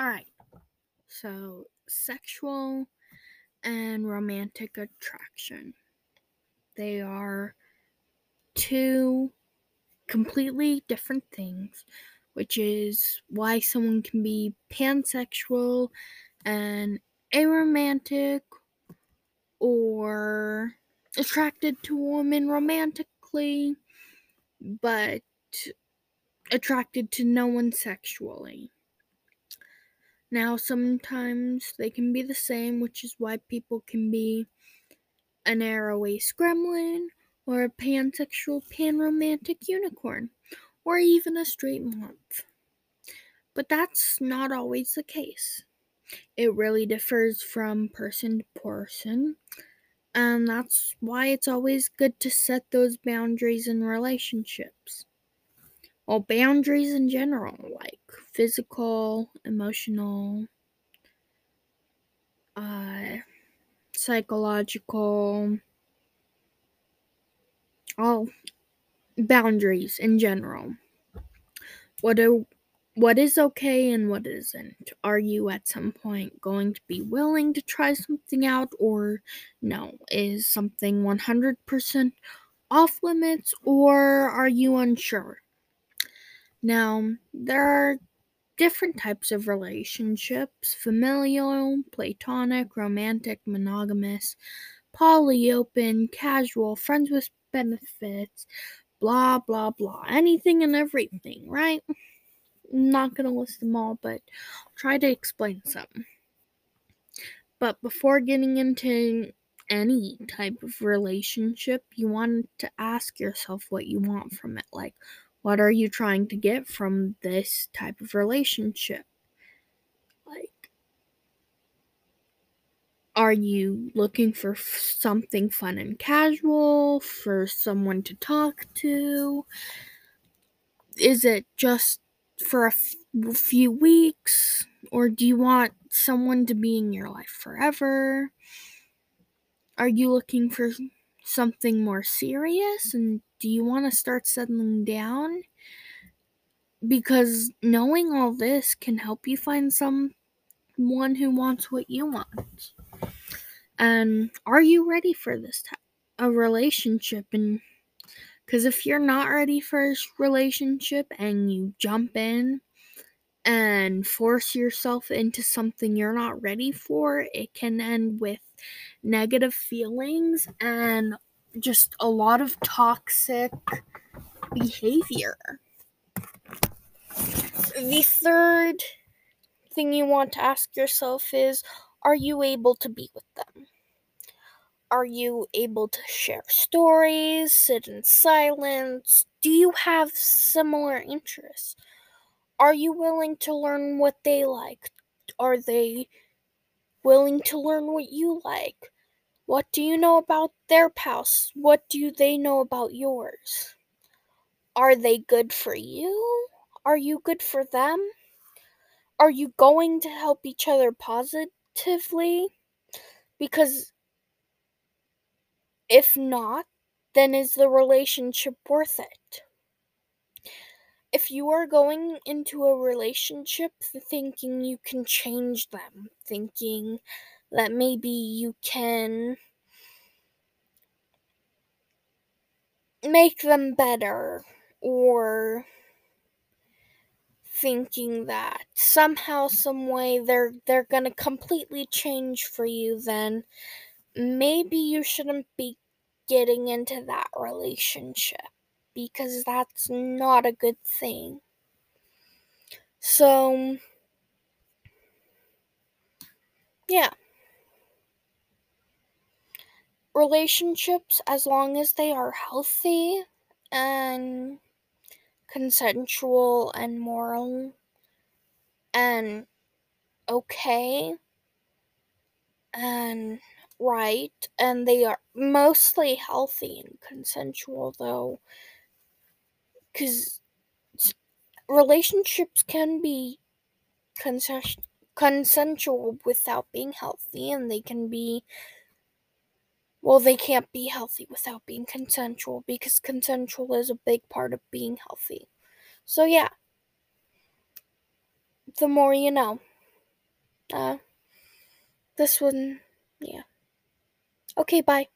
All right. So, sexual and romantic attraction. They are two completely different things, which is why someone can be pansexual and aromantic or attracted to a woman romantically, but attracted to no one sexually. Now, sometimes they can be the same, which is why people can be an aro gremlin, or a pansexual panromantic unicorn, or even a straight month. But that's not always the case. It really differs from person to person, and that's why it's always good to set those boundaries in relationships. Well, boundaries in general, like physical, emotional, uh, psychological, all boundaries in general. What are what is okay and what isn't? Are you at some point going to be willing to try something out or no? Is something 100% off limits or are you unsure? Now, there are different types of relationships familial, platonic, romantic, monogamous, polyopen, casual, friends with benefits, blah, blah, blah. Anything and everything, right? I'm not going to list them all, but I'll try to explain some. But before getting into any type of relationship, you want to ask yourself what you want from it. Like, what are you trying to get from this type of relationship? Like, are you looking for something fun and casual, for someone to talk to? Is it just for a f- few weeks? Or do you want someone to be in your life forever? Are you looking for something more serious? And do you want to start settling down? Because knowing all this can help you find someone who wants what you want. And are you ready for this type a relationship? And because if you're not ready for a relationship and you jump in and force yourself into something you're not ready for, it can end with negative feelings and just a lot of toxic behavior. The third thing you want to ask yourself is Are you able to be with them? Are you able to share stories, sit in silence? Do you have similar interests? Are you willing to learn what they like? Are they willing to learn what you like? What do you know about their past? What do they know about yours? Are they good for you? Are you good for them? Are you going to help each other positively? Because if not, then is the relationship worth it? If you are going into a relationship thinking you can change them, thinking that maybe you can make them better or thinking that somehow some way they're they're going to completely change for you then maybe you shouldn't be getting into that relationship because that's not a good thing. So yeah. Relationships as long as they are healthy and consensual and moral and okay and right and they are mostly healthy and consensual though cuz relationships can be consensual without being healthy and they can be well, they can't be healthy without being consensual because consensual is a big part of being healthy. So, yeah. The more you know. uh, this one, yeah. Okay, bye.